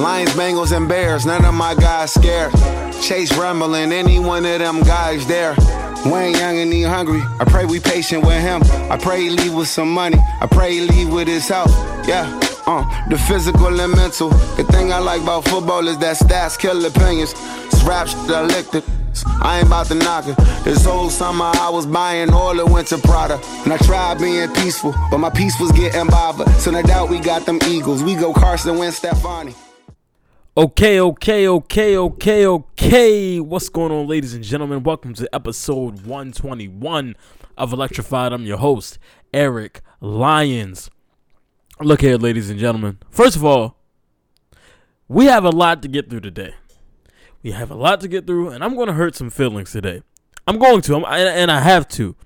Lions, Bengals, and Bears, none of my guys scared. Chase rumbling, any one of them guys there. Wayne Young and he hungry. I pray we patient with him. I pray he leave with some money. I pray he leave with his health. Yeah. Uh, the physical and mental. The thing I like about football is that stats kill opinions. It's rap shit I licked it. I ain't about to knock it. This whole summer I was buying all the winter Prada. And I tried being peaceful, but my peace was getting bothered. So no doubt we got them Eagles. We go Carson Wentz, Stefani. Okay, okay, okay, okay, okay. What's going on, ladies and gentlemen? Welcome to episode 121 of Electrified. I'm your host, Eric Lyons. Look here, ladies and gentlemen. First of all, we have a lot to get through today. We have a lot to get through, and I'm going to hurt some feelings today. I'm going to, and I have to.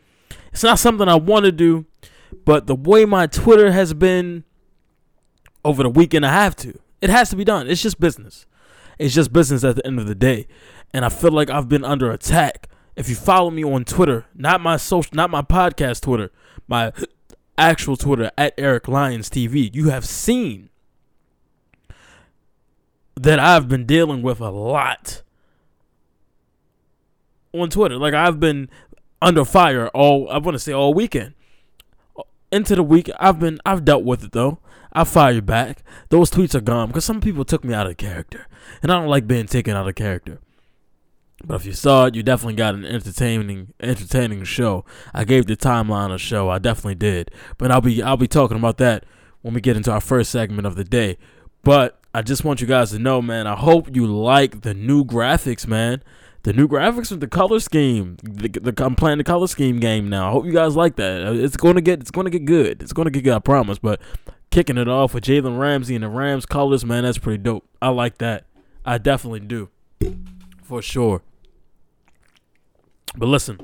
It's not something I want to do, but the way my Twitter has been over the weekend, I have to. It has to be done. It's just business. It's just business at the end of the day. And I feel like I've been under attack. If you follow me on Twitter, not my social not my podcast Twitter, my actual Twitter at Eric Lyons TV, you have seen that I've been dealing with a lot on Twitter. Like I've been under fire all I want to say all weekend. Into the week, I've been I've dealt with it though. I fire you back. Those tweets are gone because some people took me out of character, and I don't like being taken out of character. But if you saw it, you definitely got an entertaining, entertaining show. I gave the timeline a show. I definitely did. But I'll be, I'll be talking about that when we get into our first segment of the day. But I just want you guys to know, man. I hope you like the new graphics, man. The new graphics with the color scheme. The, the, I'm playing the color scheme game now. I hope you guys like that. It's gonna get, it's gonna get good. It's gonna get good. I promise. But kicking it off with Jalen Ramsey and the Rams colors, man, that's pretty dope. I like that. I definitely do. For sure. But listen,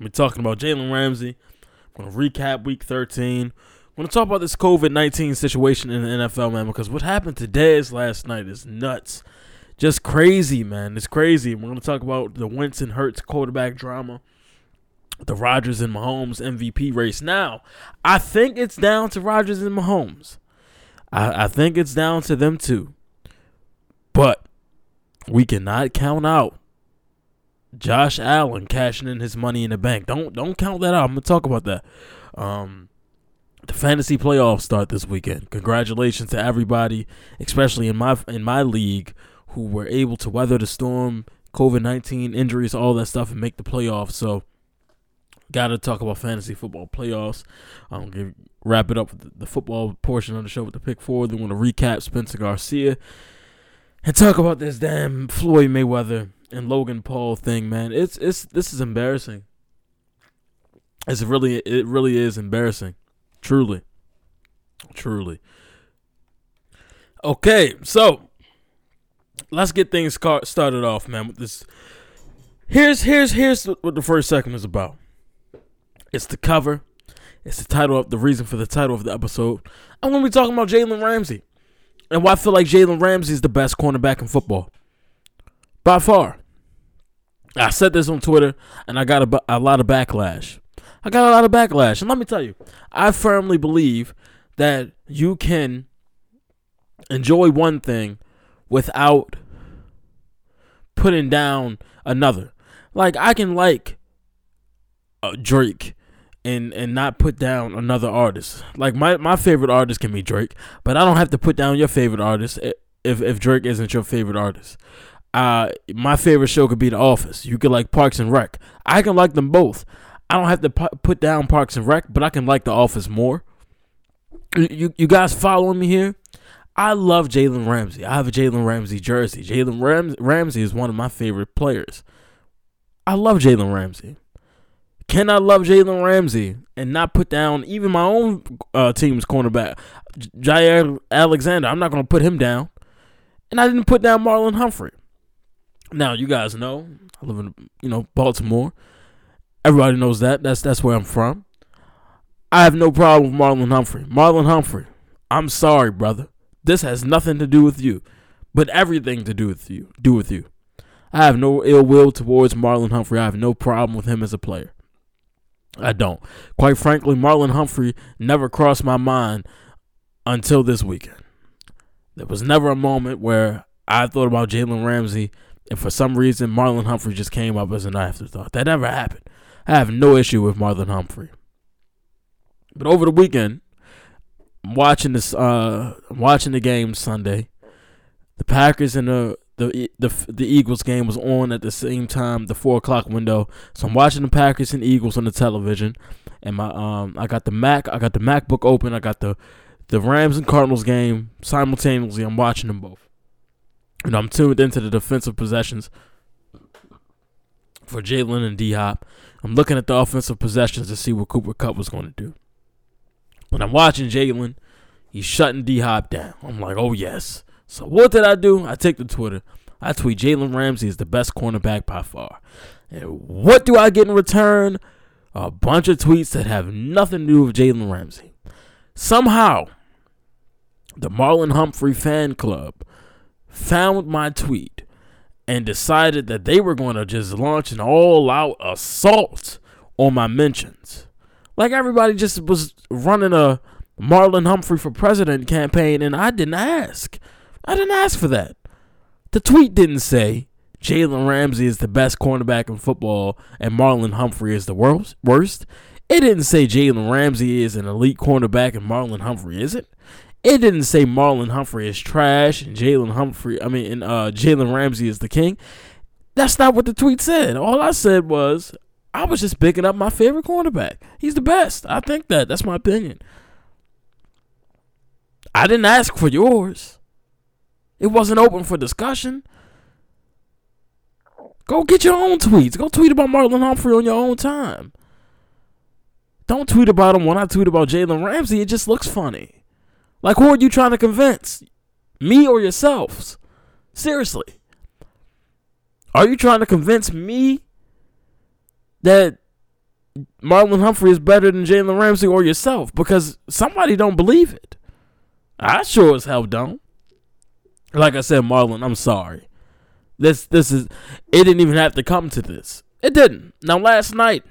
we're talking about Jalen Ramsey. I'm gonna recap week 13. I'm gonna talk about this COVID 19 situation in the NFL, man, because what happened today is last night is nuts. Just crazy, man. It's crazy. We're gonna talk about the Winston Hurts quarterback drama the Rodgers and Mahomes MVP race. Now, I think it's down to Rodgers and Mahomes. I, I think it's down to them two. But we cannot count out Josh Allen cashing in his money in the bank. Don't don't count that out. I'm gonna talk about that. Um, the fantasy playoffs start this weekend. Congratulations to everybody, especially in my in my league, who were able to weather the storm, COVID nineteen injuries, all that stuff, and make the playoffs. So Got to talk about fantasy football playoffs. Um, I'm gonna wrap it up with the football portion of the show with the pick four. Then want to recap Spencer Garcia and talk about this damn Floyd Mayweather and Logan Paul thing, man. It's it's this is embarrassing. It's really it really is embarrassing. Truly. Truly. Okay, so let's get things started off, man. With this, here's here's here's what the first segment is about. It's the cover. It's the title of the reason for the title of the episode. I'm gonna be talking about Jalen Ramsey and why I feel like Jalen Ramsey is the best cornerback in football by far. I said this on Twitter and I got a, a lot of backlash. I got a lot of backlash, and let me tell you, I firmly believe that you can enjoy one thing without putting down another. Like I can like uh, Drake and and not put down another artist. Like my my favorite artist can be Drake, but I don't have to put down your favorite artist if if Drake isn't your favorite artist. Uh, my favorite show could be The Office. You could like Parks and Rec. I can like them both. I don't have to pu- put down Parks and Rec, but I can like The Office more. You you guys following me here? I love Jalen Ramsey. I have a Jalen Ramsey jersey. Jalen Ram- Ramsey is one of my favorite players. I love Jalen Ramsey. Can I love Jalen Ramsey and not put down even my own uh, team's cornerback, Jaire Alexander? I'm not going to put him down. And I didn't put down Marlon Humphrey. Now, you guys know I live in, you know, Baltimore. Everybody knows that. That's that's where I'm from. I have no problem with Marlon Humphrey. Marlon Humphrey, I'm sorry, brother. This has nothing to do with you, but everything to do with you. Do with you. I have no ill will towards Marlon Humphrey. I have no problem with him as a player. I don't. Quite frankly, Marlon Humphrey never crossed my mind until this weekend. There was never a moment where I thought about Jalen Ramsey and for some reason Marlon Humphrey just came up as an afterthought. That never happened. I have no issue with Marlon Humphrey. But over the weekend, I'm watching this uh I'm watching the game Sunday. The Packers and the the the the Eagles game was on at the same time, the four o'clock window. So I'm watching the Packers and Eagles on the television, and my um I got the Mac I got the MacBook open. I got the the Rams and Cardinals game simultaneously. I'm watching them both, and I'm tuned into the defensive possessions for Jalen and D Hop. I'm looking at the offensive possessions to see what Cooper Kupp was going to do. When I'm watching Jalen, he's shutting D Hop down. I'm like, oh yes. So what did I do? I take to Twitter. I tweet Jalen Ramsey is the best cornerback by far. And what do I get in return? A bunch of tweets that have nothing to do with Jalen Ramsey. Somehow, the Marlon Humphrey fan club found my tweet and decided that they were going to just launch an all out assault on my mentions. Like everybody just was running a Marlon Humphrey for president campaign, and I didn't ask. I didn't ask for that. The tweet didn't say Jalen Ramsey is the best cornerback in football and Marlon Humphrey is the worst. Worst. It didn't say Jalen Ramsey is an elite cornerback and Marlon Humphrey isn't. It didn't say Marlon Humphrey is trash and Jalen Humphrey. I mean, and uh, Jalen Ramsey is the king. That's not what the tweet said. All I said was I was just picking up my favorite cornerback. He's the best. I think that. That's my opinion. I didn't ask for yours. It wasn't open for discussion. Go get your own tweets. Go tweet about Marlon Humphrey on your own time. Don't tweet about him when I tweet about Jalen Ramsey. It just looks funny. Like, who are you trying to convince? Me or yourselves? Seriously. Are you trying to convince me that Marlon Humphrey is better than Jalen Ramsey or yourself? Because somebody don't believe it. I sure as hell don't. Like I said, Marlon, I'm sorry. This this is it didn't even have to come to this. It didn't. Now last night,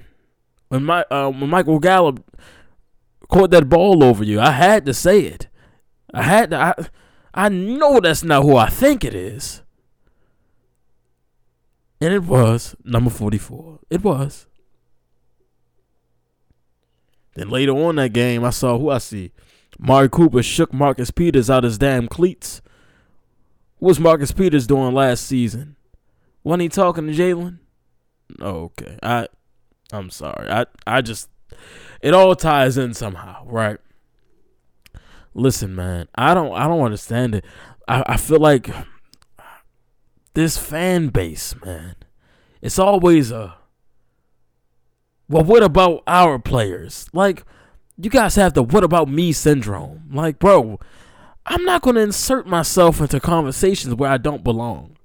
when my uh, when Michael Gallup caught that ball over you, I had to say it. I had to. I, I know that's not who I think it is. And it was number 44. It was. Then later on that game, I saw who I see. Mari Cooper shook Marcus Peters out his damn cleats. What was Marcus Peters doing last season? Wasn't he talking to Jalen? Okay. I I'm sorry. I I just it all ties in somehow, right? Listen, man, I don't I don't understand it. I, I feel like this fan base, man, it's always a well, what about our players? Like, you guys have the what about me syndrome. Like, bro, I'm not going to insert myself into conversations where I don't belong.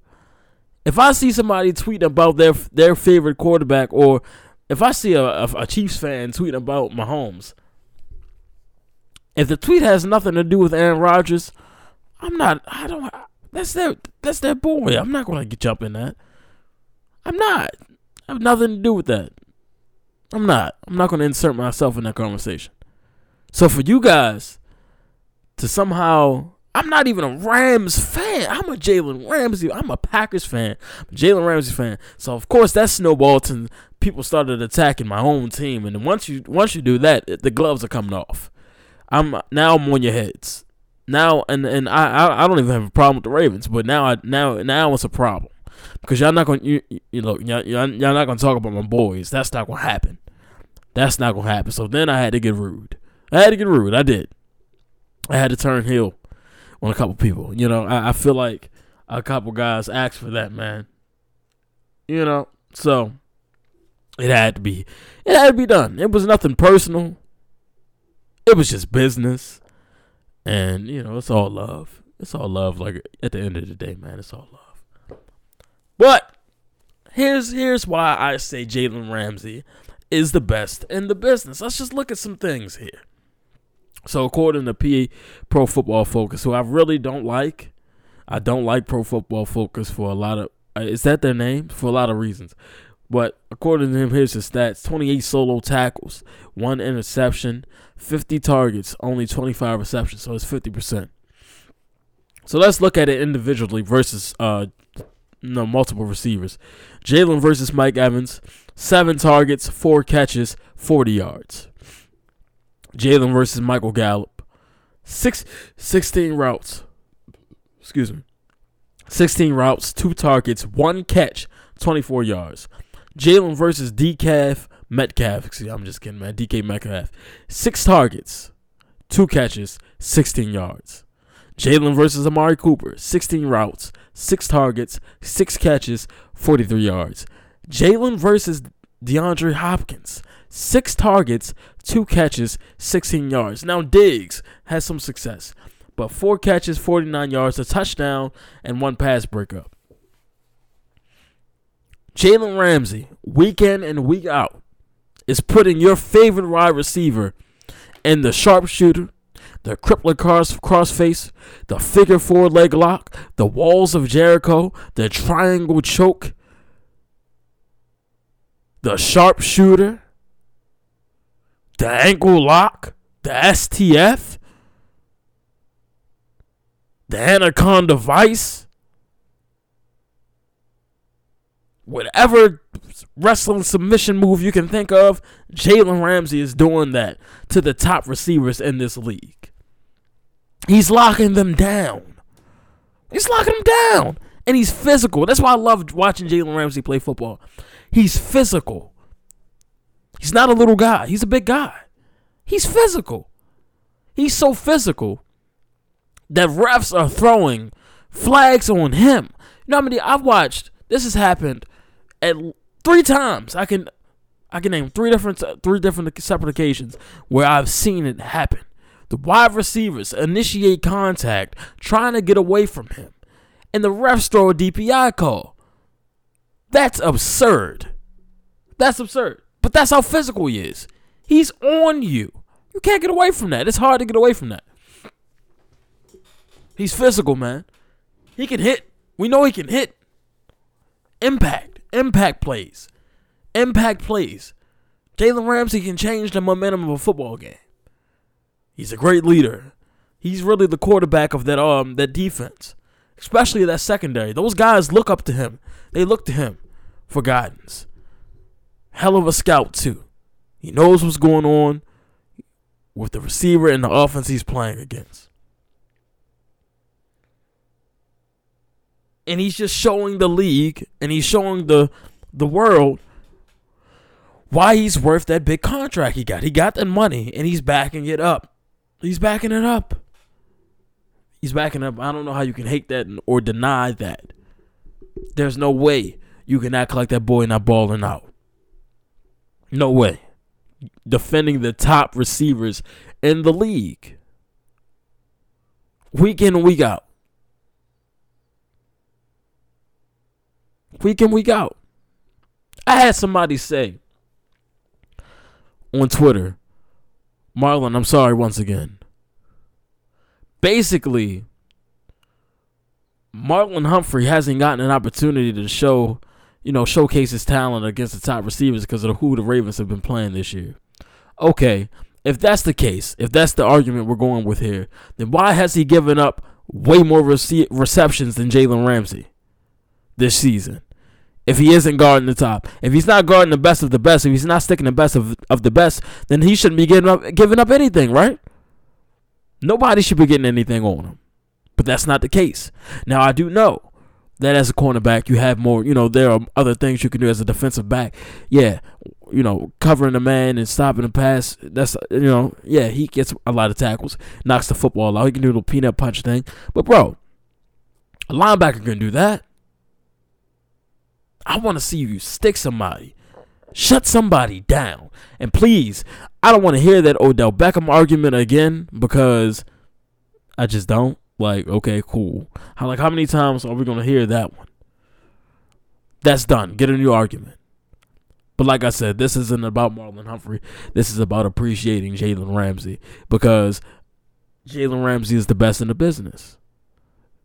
If I see somebody tweeting about their their favorite quarterback, or if I see a, a, a Chiefs fan tweeting about Mahomes, if the tweet has nothing to do with Aaron Rodgers, I'm not. I don't. That's their. That's their boy. I'm not going to get jump in that. I'm not. I have nothing to do with that. I'm not. I'm not going to insert myself in that conversation. So for you guys to somehow I'm not even a Rams fan. I'm a Jalen Ramsey. I'm a Packers fan. Jalen Ramsey fan. So of course that snowballed and people started attacking my own team. And once you once you do that, the gloves are coming off. I'm now I'm on your heads. Now and and I I, I don't even have a problem with the Ravens, but now I now now it's a problem because y'all not gonna you, you know y'all, y'all, y'all not gonna talk about my boys. That's not gonna happen. That's not gonna happen. So then I had to get rude. I had to get rude. I did. I had to turn heel on a couple people. You know, I, I feel like a couple guys asked for that, man. You know, so it had to be, it had to be done. It was nothing personal. It was just business, and you know, it's all love. It's all love. Like at the end of the day, man, it's all love. But here's here's why I say Jalen Ramsey is the best in the business. Let's just look at some things here. So according to PA Pro Football Focus, who I really don't like, I don't like Pro Football Focus for a lot of uh, is that their name for a lot of reasons. But according to him, here's his stats: 28 solo tackles, one interception, 50 targets, only 25 receptions, so it's 50 percent. So let's look at it individually versus uh no multiple receivers. Jalen versus Mike Evans, seven targets, four catches, 40 yards. Jalen versus Michael Gallup, six, 16 routes. Excuse me. 16 routes, two targets, one catch, 24 yards. Jalen versus DK Metcalf. Excuse, I'm just kidding, man. DK Metcalf. Six targets, two catches, 16 yards. Jalen versus Amari Cooper. 16 routes, six targets, six catches, 43 yards. Jalen versus DeAndre Hopkins. Six targets, two catches, 16 yards. Now, Diggs has some success, but four catches, 49 yards, a touchdown, and one pass breakup. Jalen Ramsey, week in and week out, is putting your favorite wide receiver in the sharpshooter, the crippler cross crossface, the figure four leg lock, the walls of Jericho, the triangle choke, the sharpshooter, the ankle lock, the STF, the anaconda vice, whatever wrestling submission move you can think of, Jalen Ramsey is doing that to the top receivers in this league. He's locking them down. He's locking them down. And he's physical. That's why I love watching Jalen Ramsey play football. He's physical. He's not a little guy. He's a big guy. He's physical. He's so physical that refs are throwing flags on him. You know how many I've watched? This has happened at three times. I can I can name three different three different separate occasions where I've seen it happen. The wide receivers initiate contact, trying to get away from him, and the refs throw a DPI call. That's absurd. That's absurd. But that's how physical he is. He's on you. You can't get away from that. It's hard to get away from that. He's physical, man. He can hit. We know he can hit. Impact. Impact plays. Impact plays. Jalen Ramsey can change the momentum of a football game. He's a great leader. He's really the quarterback of that um that defense, especially that secondary. Those guys look up to him. They look to him for guidance. Hell of a scout too. He knows what's going on with the receiver and the offense he's playing against. And he's just showing the league and he's showing the the world why he's worth that big contract he got. He got that money and he's backing it up. He's backing it up. He's backing up. I don't know how you can hate that or deny that. There's no way you can act like that boy not balling out. No way. Defending the top receivers in the league. Week in and week out. Week in, week out. I had somebody say on Twitter, Marlon, I'm sorry once again. Basically, Marlon Humphrey hasn't gotten an opportunity to show, you know, showcase his talent against the top receivers because of who the Ravens have been playing this year. Okay, if that's the case, if that's the argument we're going with here, then why has he given up way more rece- receptions than Jalen Ramsey this season? if he isn't guarding the top. If he's not guarding the best of the best, if he's not sticking the best of, of the best, then he shouldn't be giving up giving up anything, right? Nobody should be getting anything on him. But that's not the case. Now I do know that as a cornerback you have more, you know, there are other things you can do as a defensive back. Yeah, you know, covering the man and stopping the pass. That's you know, yeah, he gets a lot of tackles, knocks the football out. He can do the peanut punch thing. But bro, a linebacker can do that. I want to see you stick somebody, shut somebody down. And please, I don't want to hear that Odell Beckham argument again because I just don't. Like, okay, cool. How like how many times are we gonna hear that one? That's done. Get a new argument. But like I said, this isn't about Marlon Humphrey. This is about appreciating Jalen Ramsey because Jalen Ramsey is the best in the business.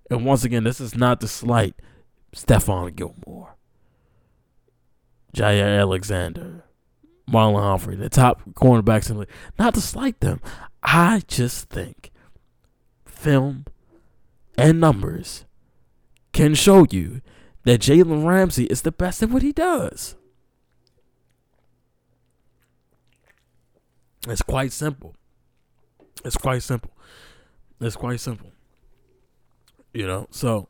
And once again, this is not to slight Stephon Gilmore. Jaire Alexander, Marlon Humphrey, the top cornerbacks in the league. Not to slight them. I just think film and numbers can show you that Jalen Ramsey is the best at what he does. It's quite simple. It's quite simple. It's quite simple. You know, so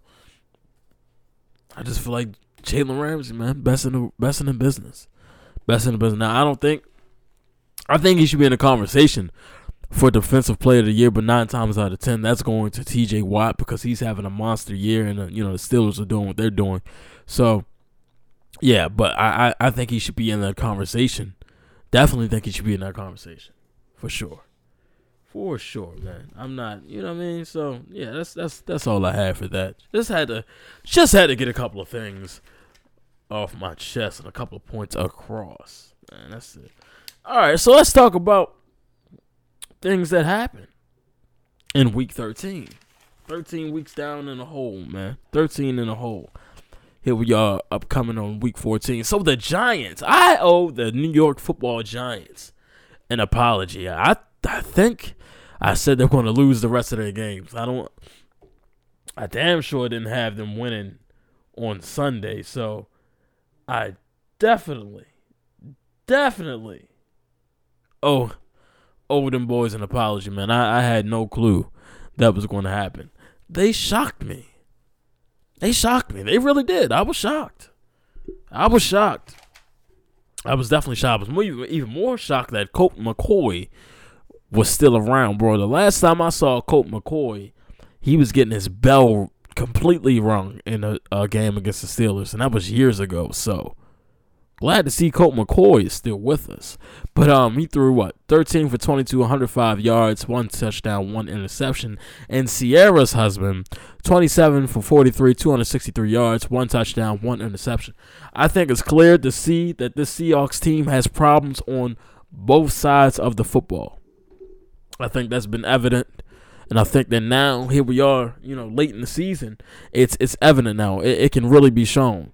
I just feel like Jalen Ramsey, man, best in the best in the business, best in the business. Now I don't think, I think he should be in a conversation for defensive player of the year, but nine times out of ten, that's going to T.J. Watt because he's having a monster year, and uh, you know the Steelers are doing what they're doing. So, yeah, but I, I I think he should be in that conversation. Definitely think he should be in that conversation, for sure. For sure, man. I'm not, you know what I mean? So yeah, that's that's that's all I had for that. Just had to just had to get a couple of things off my chest and a couple of points across. Man, that's it. Alright, so let's talk about things that happen in week 13. 13 weeks down in a hole, man. 13 in a hole. Here we are upcoming on week 14. So the Giants, I owe the New York football Giants an apology. I I think I said they're going to lose the rest of their games. I don't. I damn sure didn't have them winning on Sunday. So I definitely, definitely owe owe them boys an apology, man. I, I had no clue that was going to happen. They shocked me. They shocked me. They really did. I was shocked. I was shocked. I was definitely shocked. I was even more shocked that Colt McCoy was still around, bro. The last time I saw Colt McCoy, he was getting his bell completely rung in a, a game against the Steelers, and that was years ago. So glad to see Colt McCoy is still with us. But um, he threw what 13 for 22, 105 yards, one touchdown, one interception. And Ciara's husband, 27 for 43, 263 yards, one touchdown, one interception. I think it's clear to see that this Seahawks team has problems on both sides of the football. I think that's been evident. And I think that now here we are, you know, late in the season, it's it's evident now. It, it can really be shown.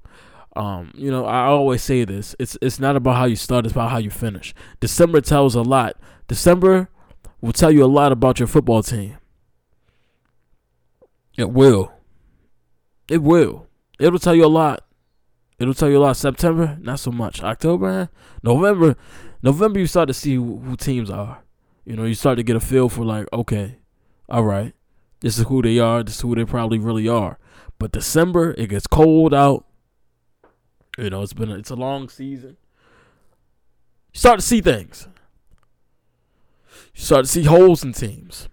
Um, you know, I always say this. It's it's not about how you start, it's about how you finish. December tells a lot. December will tell you a lot about your football team. It will. It will. It'll tell you a lot. It'll tell you a lot. September, not so much. October, November, November, you start to see who, who teams are. You know, you start to get a feel for like, okay, all right, this is who they are. This is who they probably really are. But December, it gets cold out. You know, it's been a, it's a long season. You start to see things. You start to see holes in teams.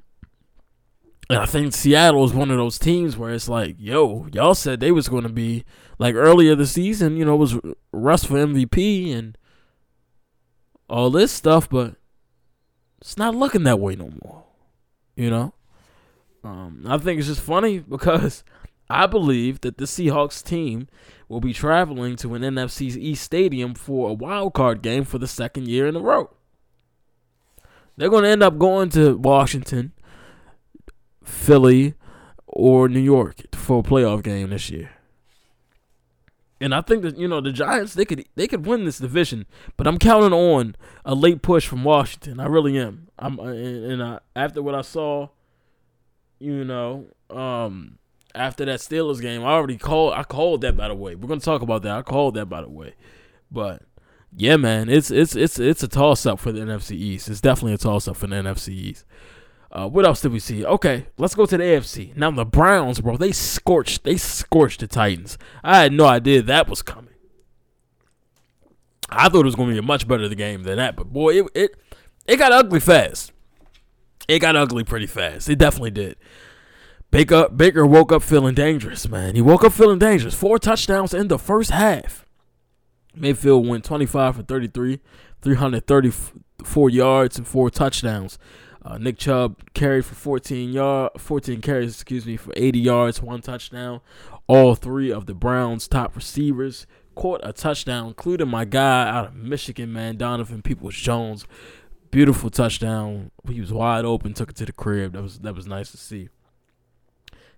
And I think Seattle is one of those teams where it's like, yo, y'all said they was going to be like earlier this season, you know, was Russ for MVP and all this stuff, but it's not looking that way no more. You know? Um, I think it's just funny because I believe that the Seahawks team will be traveling to an NFC East stadium for a wild card game for the second year in a row. They're going to end up going to Washington, Philly, or New York for a playoff game this year. And I think that you know the Giants they could they could win this division, but I'm counting on a late push from Washington. I really am. I'm and, and I, after what I saw, you know, um, after that Steelers game, I already called. I called that by the way. We're gonna talk about that. I called that by the way, but yeah, man, it's it's it's it's a toss up for the NFC East. It's definitely a toss up for the NFC East. Uh, what else did we see? Okay, let's go to the AFC. Now the Browns, bro, they scorched. They scorched the Titans. I had no idea that was coming. I thought it was going to be a much better game than that, but boy, it it it got ugly fast. It got ugly pretty fast. It definitely did. Baker Baker woke up feeling dangerous, man. He woke up feeling dangerous. Four touchdowns in the first half. Mayfield went 25 for 33, 334 yards and four touchdowns. Uh, Nick Chubb carried for 14 yard, 14 carries, excuse me, for 80 yards, one touchdown. All three of the Browns' top receivers caught a touchdown, including my guy out of Michigan, man, Donovan Peoples Jones. Beautiful touchdown. He was wide open, took it to the crib. That was that was nice to see.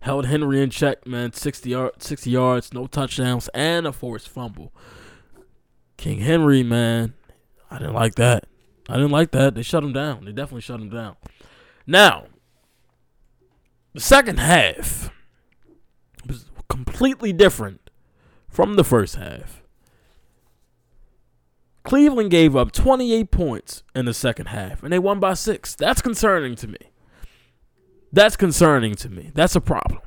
Held Henry in check, man. 60 yard, 60 yards, no touchdowns, and a forced fumble. King Henry, man, I didn't like that. I didn't like that. They shut him down. They definitely shut him down. Now, the second half, was completely different from the first half. Cleveland gave up 28 points in the second half, and they won by six. That's concerning to me. That's concerning to me. That's a problem.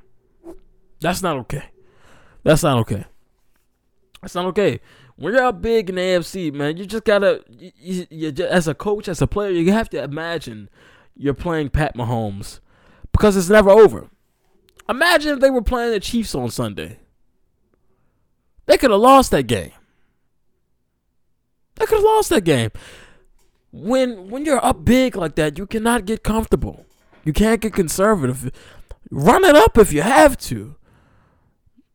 That's not okay. That's not okay. That's not okay. When you're up big in the AFC, man, you just gotta. You, you, you, as a coach, as a player, you have to imagine you're playing Pat Mahomes because it's never over. Imagine if they were playing the Chiefs on Sunday. They could have lost that game. They could have lost that game. When when you're up big like that, you cannot get comfortable. You can't get conservative. Run it up if you have to.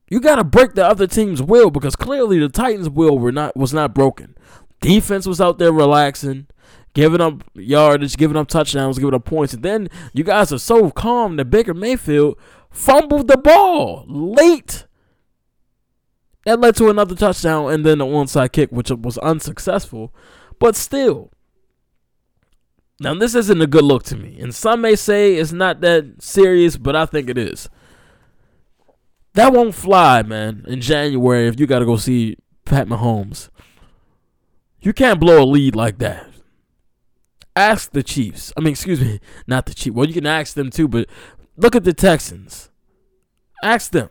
You got to break the other team's will because clearly the Titans' will were not was not broken. Defense was out there relaxing, giving up yardage, giving up touchdowns, giving up points, and then you guys are so calm that Baker Mayfield fumbled the ball late. That led to another touchdown and then an onside kick, which was unsuccessful. But still, now this isn't a good look to me. And some may say it's not that serious, but I think it is. That won't fly, man, in January if you got to go see Pat Mahomes. You can't blow a lead like that. Ask the Chiefs. I mean, excuse me, not the Chiefs. Well, you can ask them too, but look at the Texans. Ask them.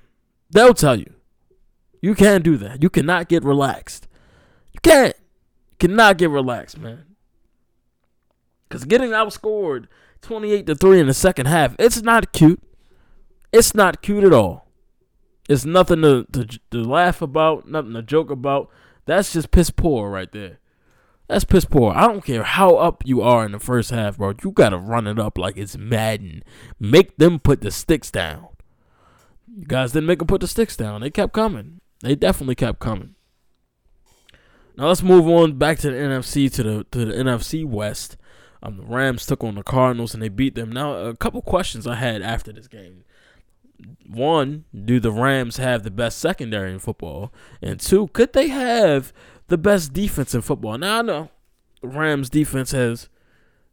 They'll tell you. You can't do that. You cannot get relaxed. You can't. You cannot get relaxed, man. Cause getting outscored 28 to 3 in the second half, it's not cute. It's not cute at all. It's nothing to, to, to laugh about, nothing to joke about. That's just piss poor right there. That's piss poor. I don't care how up you are in the first half, bro. You gotta run it up like it's Madden. Make them put the sticks down. You guys didn't make them put the sticks down. They kept coming. They definitely kept coming. Now let's move on back to the NFC to the to the NFC West. Um, the Rams took on the Cardinals and they beat them. Now a couple questions I had after this game. One, do the Rams have the best secondary in football? And two, could they have the best defense in football? Now I know the Rams defense has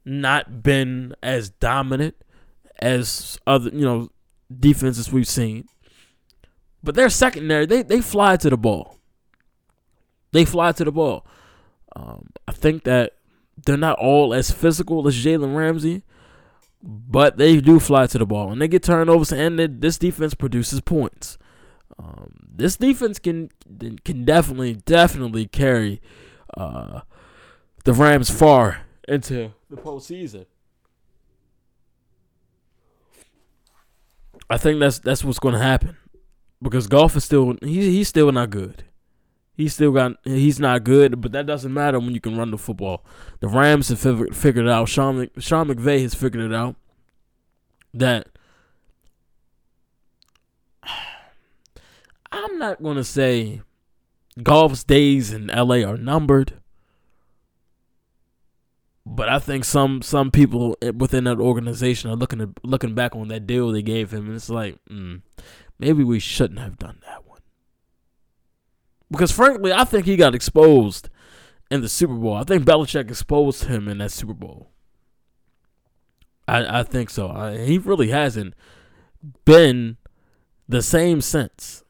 not been as dominant as other, you know, defenses we've seen. But their secondary, they they fly to the ball. They fly to the ball. Um, I think that they're not all as physical as Jalen Ramsey, but they do fly to the ball and they get turnovers. And this defense produces points. Um, this defense can can definitely definitely carry uh, the Rams far into the postseason. I think that's that's what's going to happen because Goff is still he's he's still not good. He's still got he's not good, but that doesn't matter when you can run the football. The Rams have figured, it out. Sean Sean McVay has figured it out that I'm not to say Goff's days in LA are numbered. But I think some some people within that organization are looking at, looking back on that deal they gave him, and it's like, mm, maybe we shouldn't have done that. Because frankly, I think he got exposed in the Super Bowl. I think Belichick exposed him in that Super Bowl. I I think so. I, he really hasn't been the same since.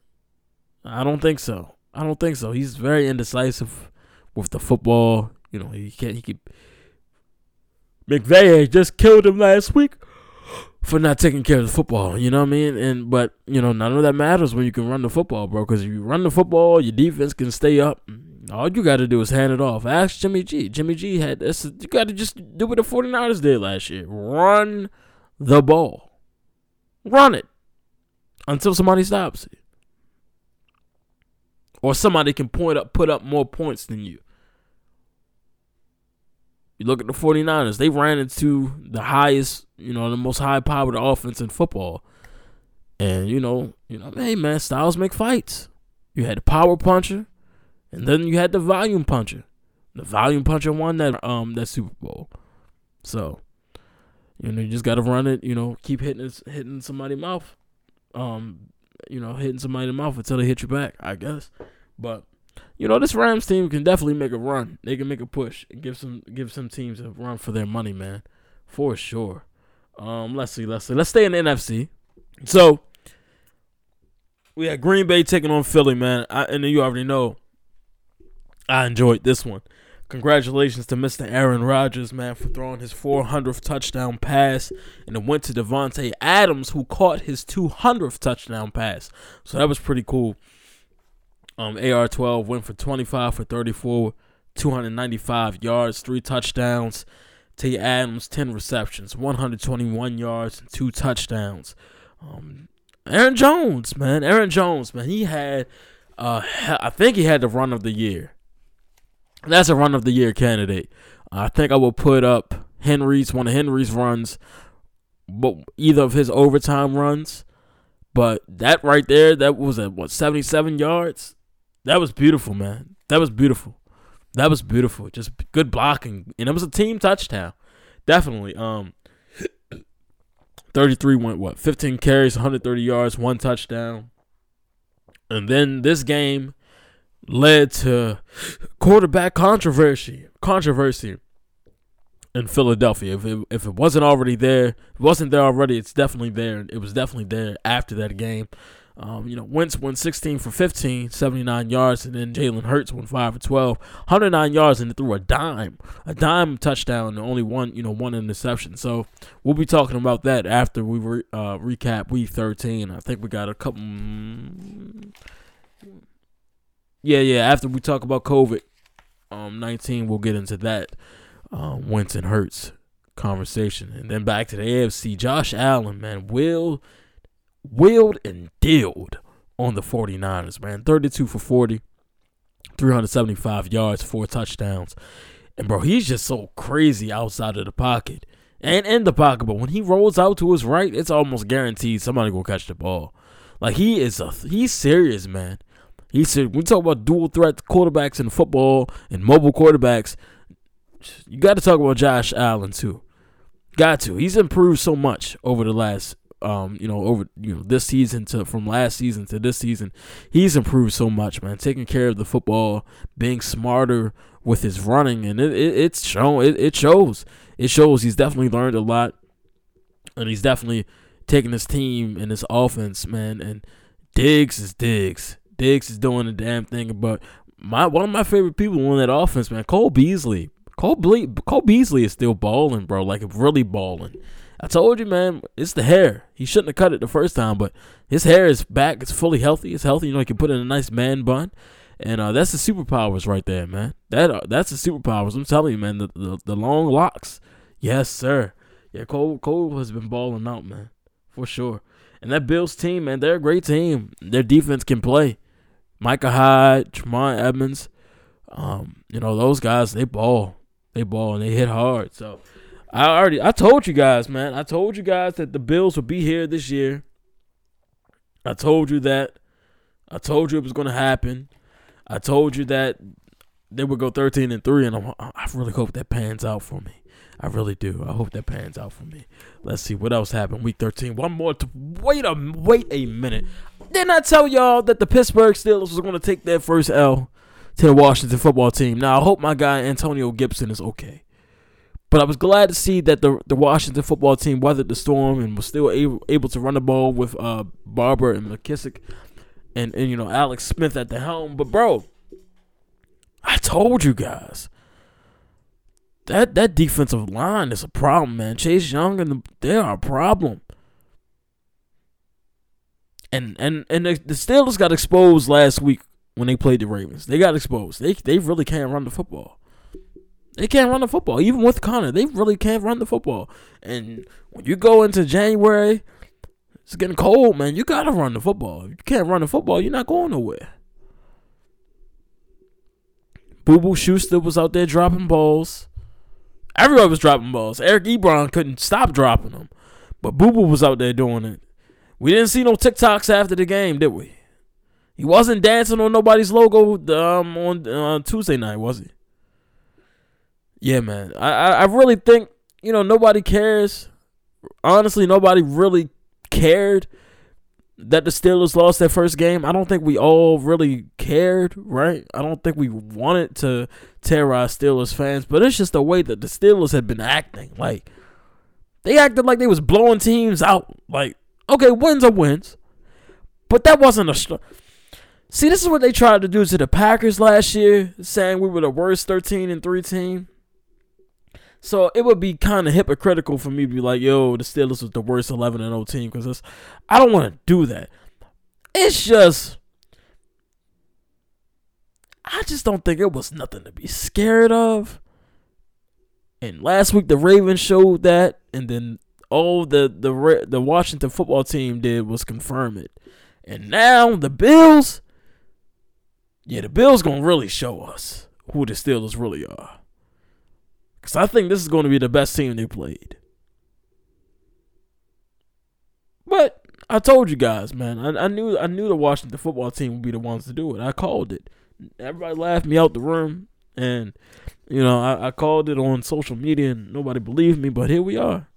I don't think so. I don't think so. He's very indecisive with the football. You know, he can't. He keep McVay just killed him last week for not taking care of the football. You know what I mean? And but you know none of that matters when you can run the football, bro. Because if you run the football, your defense can stay up. All you got to do is hand it off. Ask Jimmy G. Jimmy G had this. You got to just do what the 49ers did last year. Run the ball. Run it until somebody stops it. Or somebody can point up put up more points than you. You look at the 49ers, they ran into the highest, you know, the most high powered offense in football. And you know, you know, hey man, styles make fights. You had the power puncher, and then you had the volume puncher. The volume puncher won that um that Super Bowl. So, you know, you just gotta run it, you know, keep hitting hitting somebody's mouth. Um, you know, hitting somebody in the mouth until they hit you back, I guess. But you know, this Rams team can definitely make a run. They can make a push and give some give some teams a run for their money, man, for sure. Um, let's see, let's see, let's stay in the NFC. So we had Green Bay taking on Philly, man. I, and you already know I enjoyed this one. Congratulations to Mr. Aaron Rodgers, man, for throwing his 400th touchdown pass, and it went to Davante Adams, who caught his 200th touchdown pass. So that was pretty cool. Um, AR12 went for 25 for 34, 295 yards, three touchdowns. Tay Adams, 10 receptions, 121 yards, and two touchdowns. Um, Aaron Jones, man, Aaron Jones, man, he had, uh, I think he had the run of the year. That's a run of the year candidate. I think I will put up Henry's one of Henry's runs, but either of his overtime runs. But that right there, that was at what seventy seven yards. That was beautiful, man. That was beautiful. That was beautiful. Just good blocking, and it was a team touchdown. Definitely. Um, thirty three went what fifteen carries, one hundred thirty yards, one touchdown. And then this game led to quarterback controversy. Controversy in Philadelphia. If it, if it wasn't already there, it wasn't there already. It's definitely there. It was definitely there after that game. Um, you know, Wentz went 16 for 15, 79 yards, and then Jalen Hurts went 5 for 12, 109 yards, and threw a dime, a dime touchdown, and only one, you know, one interception. So we'll be talking about that after we re- uh, recap Week 13. I think we got a couple. Mm, yeah, yeah. After we talk about COVID um, 19, we'll get into that um, Wentz and Hurts conversation. And then back to the AFC. Josh Allen, man, will wheeled and dealed on the 49ers, man. 32 for 40, 375 yards, four touchdowns. And bro, he's just so crazy outside of the pocket and in the pocket. But when he rolls out to his right, it's almost guaranteed somebody will catch the ball. Like he is a he's serious, man. He said, we talk about dual threat quarterbacks in football and mobile quarterbacks. You got to talk about Josh Allen too. Got to. He's improved so much over the last, um, you know, over you know this season to from last season to this season. He's improved so much, man. Taking care of the football, being smarter with his running, and it, it it's shown. It, it shows. It shows. He's definitely learned a lot, and he's definitely taking his team and his offense, man. And Diggs is Diggs. Diggs is doing the damn thing. But my one of my favorite people on that offense, man, Cole Beasley. Cole, Ble- Cole Beasley is still balling, bro. Like really balling. I told you, man, it's the hair. He shouldn't have cut it the first time, but his hair is back. It's fully healthy. It's healthy. You know, he can put in a nice man bun, and uh, that's the superpowers right there, man. That uh, that's the superpowers. I'm telling you, man. The, the the long locks. Yes, sir. Yeah, Cole Cole has been balling out, man, for sure. And that Bills team, man, they're a great team. Their defense can play. Micah Hyde, Tremaine Edmunds, um, you know, those guys, they ball. They ball and they hit hard. So I already I told you guys, man. I told you guys that the Bills would be here this year. I told you that. I told you it was gonna happen. I told you that they would go 13 and 3 and I'm, I really hope that pans out for me. I really do. I hope that pans out for me. Let's see what else happened. Week 13. One more. To, wait a wait a minute. Didn't I tell y'all that the Pittsburgh Steelers was going to take their first L to the Washington football team? Now I hope my guy Antonio Gibson is okay. But I was glad to see that the the Washington football team weathered the storm and was still able, able to run the ball with uh, Barber and McKissic and, and you know Alex Smith at the helm. But bro, I told you guys that that defensive line is a problem, man. Chase Young and the, they are a problem. And and and the, the Steelers got exposed last week when they played the Ravens. They got exposed. They they really can't run the football. They can't run the football. Even with Conner, they really can't run the football. And when you go into January, it's getting cold, man. You gotta run the football. If you can't run the football, you're not going nowhere. Boo Boo Schuster was out there dropping balls. Everybody was dropping balls. Eric Ebron couldn't stop dropping them. But Boo Boo was out there doing it. We didn't see no TikToks after the game, did we? He wasn't dancing on nobody's logo um, on uh, Tuesday night, was he? Yeah, man. I, I, I really think, you know, nobody cares. Honestly, nobody really cared that the Steelers lost their first game. I don't think we all really cared, right? I don't think we wanted to terrorize Steelers fans, but it's just the way that the Steelers had been acting. Like they acted like they was blowing teams out. Like, okay, wins are wins. But that wasn't a. Str- See, this is what they tried to do to the Packers last year, saying we were the worst 13 and 3 team. So it would be kind of hypocritical for me to be like, yo, the Steelers was the worst 11 and 0 team because I don't want to do that. It's just, I just don't think it was nothing to be scared of. And last week the Ravens showed that, and then all the the the Washington football team did was confirm it. And now the Bills, yeah, the Bills gonna really show us who the Steelers really are. Cause I think this is gonna be the best team they played. But I told you guys, man, I, I knew I knew the Washington football team would be the ones to do it. I called it. Everybody laughed me out the room, and you know I, I called it on social media, and nobody believed me. But here we are,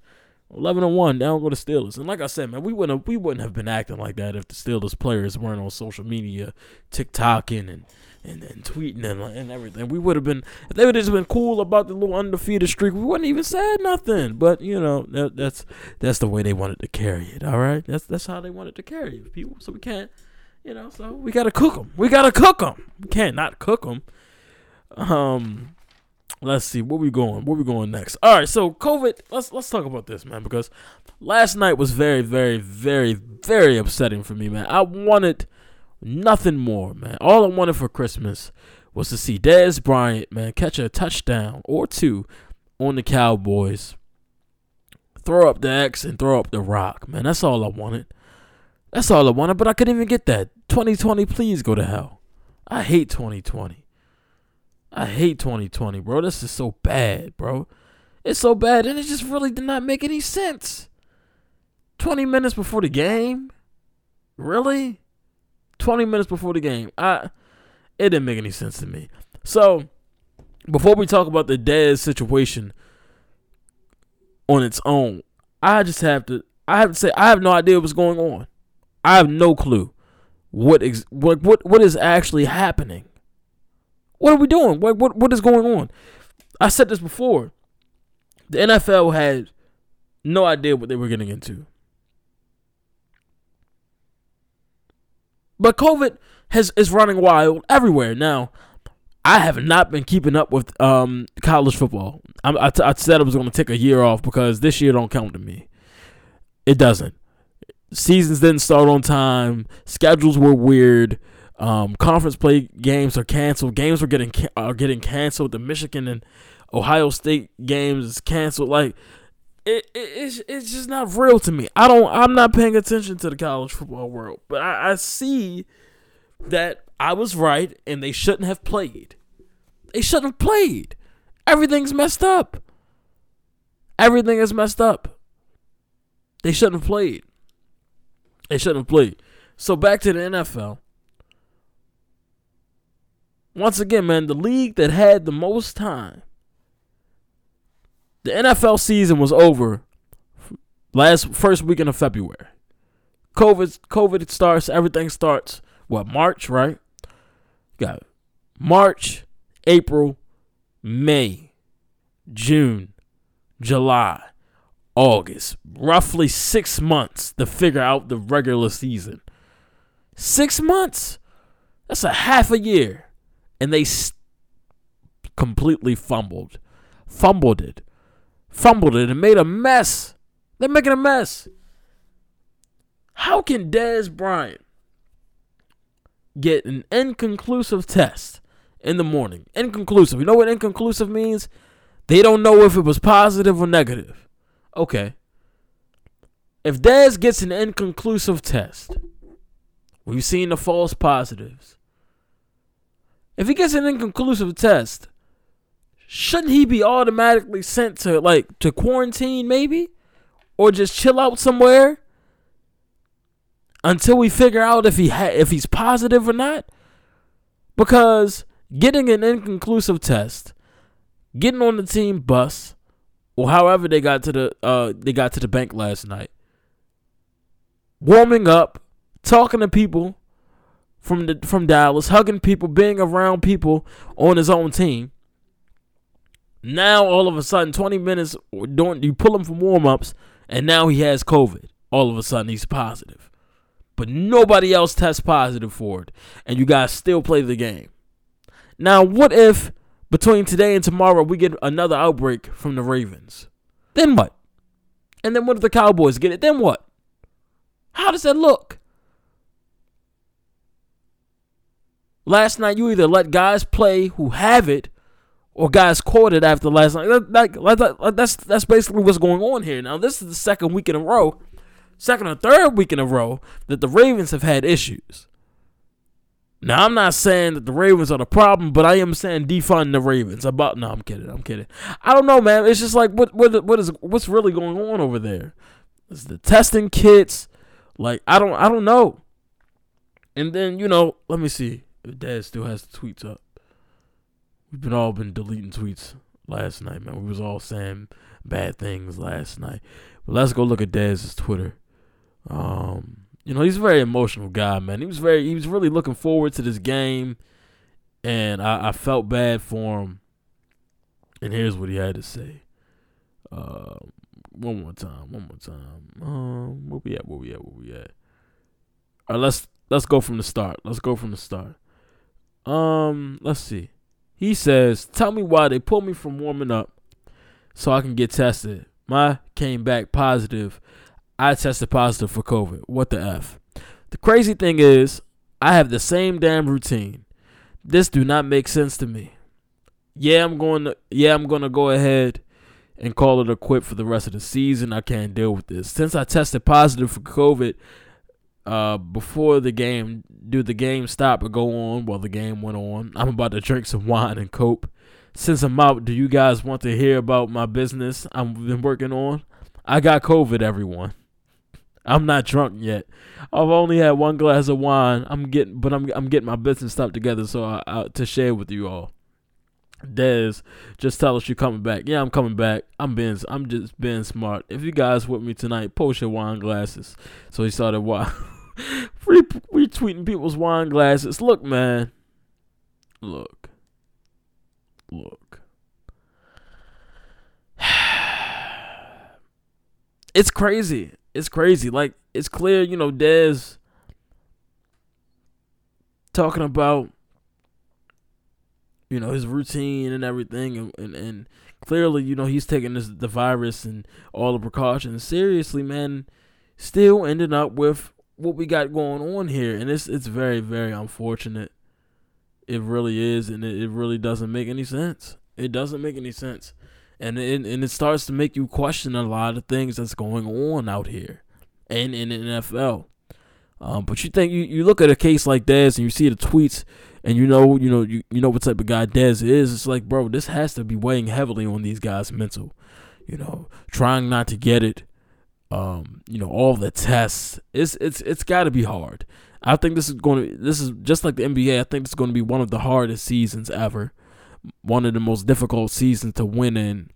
eleven and one. Now go to Steelers, and like I said, man, we wouldn't have, we wouldn't have been acting like that if the Steelers players weren't on social media, TikToking and and, and tweeting and, and everything. We would have been if they would have just been cool about the little undefeated streak. We wouldn't even said nothing. But you know that, that's that's the way they wanted to carry it. All right, that's that's how they wanted to carry it. People, so we can't you know, so we gotta cook them. We gotta cook them. We can't not cook them. Um, let's see where we going. Where we going next? All right, so COVID. Let's let's talk about this, man, because last night was very, very, very, very upsetting for me, man. I wanted nothing more, man. All I wanted for Christmas was to see Dez Bryant, man, catch a touchdown or two on the Cowboys, throw up the X and throw up the rock, man. That's all I wanted. That's all I wanted, but I couldn't even get that. 2020, please go to hell. I hate 2020. I hate 2020, bro. This is so bad, bro. It's so bad, and it just really did not make any sense. 20 minutes before the game? Really? 20 minutes before the game. I it didn't make any sense to me. So, before we talk about the Dez situation on its own, I just have to I have to say I have no idea what's going on. I have no clue what ex- what what what is actually happening. What are we doing? What what what is going on? I said this before. The NFL had no idea what they were getting into. But COVID has is running wild everywhere now. I have not been keeping up with um, college football. I, said I was going to take a year off because this year don't count to me. It doesn't seasons didn't start on time. Schedules were weird. Um, conference play games are canceled. Games were getting are getting canceled. The Michigan and Ohio State games is canceled. Like it, it, it's it's just not real to me. I don't. I'm not paying attention to the college football world, but I, I see that I was right and they shouldn't have played. They shouldn't have played. Everything's messed up. Everything is messed up. They shouldn't have played. They shouldn't have played. So back to the NFL. Once again, man, the league that had the most time. The NFL season was over last first weekend of February. COVID COVID starts, everything starts what March, right? You got March, April, May, June, July, August. Roughly six months to figure out the regular season. Six months? That's a half a year. And they st- completely fumbled. Fumbled it. Fumbled it and made a mess. They're making a mess. How can Dez Bryant get an inconclusive test in the morning? Inconclusive. You know what inconclusive means? They don't know if it was positive or negative. Okay. If Dez gets an inconclusive test, we've seen the false positives. If he gets an inconclusive test, shouldn't he be automatically sent to like to quarantine maybe or just chill out somewhere until we figure out if he ha- if he's positive or not? Because getting an inconclusive test, getting on the team bus, or however they got to the uh they got to the bank last night. Warming up, talking to people from the from Dallas, hugging people, being around people on his own team. Now all of a sudden, 20 minutes doing you pull him from warm ups, and now he has COVID. All of a sudden he's positive. but nobody else tests positive for it, and you guys still play the game. Now, what if between today and tomorrow we get another outbreak from the Ravens? Then what? And then what if the Cowboys get it? Then what? How does that look? Last night, you either let guys play who have it, or guys caught it after last night. Like, that's that's basically what's going on here. Now, this is the second week in a row, second or third week in a row that the Ravens have had issues. Now, I'm not saying that the Ravens are the problem, but I am saying defund the Ravens. About no, I'm kidding. I'm kidding. I don't know, man. It's just like what what what is what's really going on over there? Is the testing kits? Like I don't I don't know. And then you know, let me see if Dad still has the tweets up. We've been all been deleting tweets last night, man. We was all saying bad things last night. But let's go look at Dez's Twitter. Um, you know, he's a very emotional guy, man. He was very he was really looking forward to this game. And I, I felt bad for him. And here's what he had to say. Uh, one more time, one more time. Um, where we at? Where we at? Where we at? All right, let's let's go from the start. Let's go from the start. Um, let's see. He says, "Tell me why they pulled me from warming up, so I can get tested. My came back positive. I tested positive for COVID. What the f? The crazy thing is, I have the same damn routine. This do not make sense to me. Yeah, I'm going to. Yeah, I'm going to go ahead." and call it a quit for the rest of the season. I can't deal with this. Since I tested positive for COVID uh, before the game, do the game stop or go on while the game went on? I'm about to drink some wine and cope. Since I'm out, do you guys want to hear about my business I've been working on? I got COVID, everyone. I'm not drunk yet. I've only had one glass of wine. I'm getting, but I'm I'm getting my business stuff together so I, I, to share with you all. Dez, just tell us you're coming back. Yeah, I'm coming back. I'm being, I'm just being smart. If you guys with me tonight, post your wine glasses. So he started wine, retweeting people's wine glasses. Look, man. Look. Look. it's crazy. It's crazy. Like it's clear, you know, Dez talking about you know his routine and everything and, and, and clearly you know he's taking this the virus and all the precautions seriously man still ending up with what we got going on here. And it's it's very very unfortunate. It really is and it, it really doesn't make any sense. It doesn't make any sense. And it, and it starts to make you question a lot of things that's going on out here and in the NFL um, but you think you, you look at a case like this and you see the tweets and you know, you know, you, you know what type of guy Dez is. It's like, bro, this has to be weighing heavily on these guys' mental. You know, trying not to get it. Um, you know, all the tests. It's it's it's got to be hard. I think this is going to. This is just like the NBA. I think this is going to be one of the hardest seasons ever. One of the most difficult seasons to win in.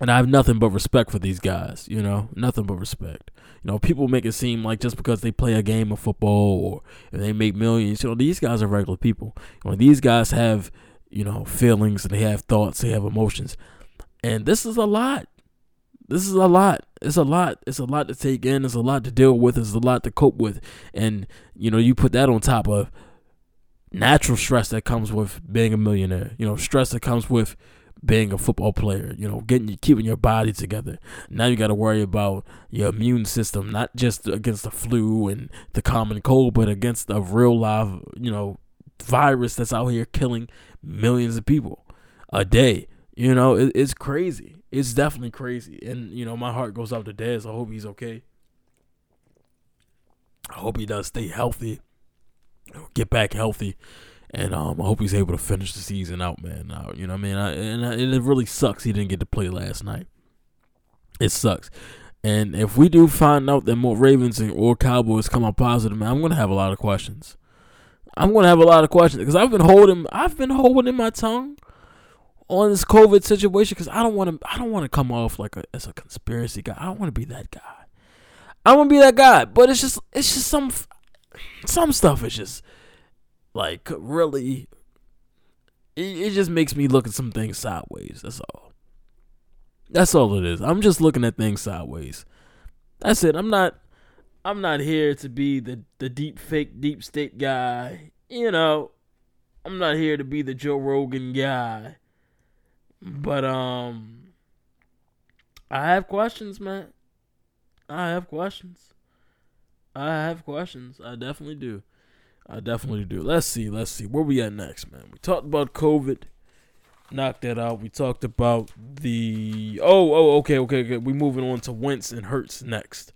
And I have nothing but respect for these guys. You know, nothing but respect. You know, people make it seem like just because they play a game of football or they make millions, you know, these guys are regular people. You know, these guys have, you know, feelings and they have thoughts, they have emotions. And this is a lot. This is a lot. It's a lot. It's a lot to take in. It's a lot to deal with. It's a lot to cope with. And, you know, you put that on top of natural stress that comes with being a millionaire, you know, stress that comes with being a football player, you know, getting keeping your body together. Now you got to worry about your immune system, not just against the flu and the common cold, but against a real live, you know, virus that's out here killing millions of people a day. You know, it, it's crazy. It's definitely crazy, and you know, my heart goes out to Dez. I hope he's okay. I hope he does stay healthy, get back healthy and um, I hope he's able to finish the season out, man. Uh, you know what I mean? I, and, I, and it really sucks he didn't get to play last night. It sucks. And if we do find out that more Ravens or Cowboys come out positive, man, I'm gonna have a lot of questions. I'm gonna have a lot of questions because I've been holding, I've been holding my tongue on this COVID situation because I don't want to, I don't want to come off like a, as a conspiracy guy. I don't want to be that guy. I want to be that guy, but it's just, it's just some, some stuff is just like really, it, it just makes me look at some things sideways. That's all. That's all it is. I'm just looking at things sideways. That's it. I'm not. I'm not here to be the the deep fake deep state guy. You know, I'm not here to be the Joe Rogan guy. But um I have questions, man. I have questions. I have questions. I definitely do. I definitely do. Let's see. Let's see. Where we at next, man? We talked about COVID. Knocked that out. We talked about the. Oh, oh, okay, okay, okay. We moving on to Wentz and Hurts next.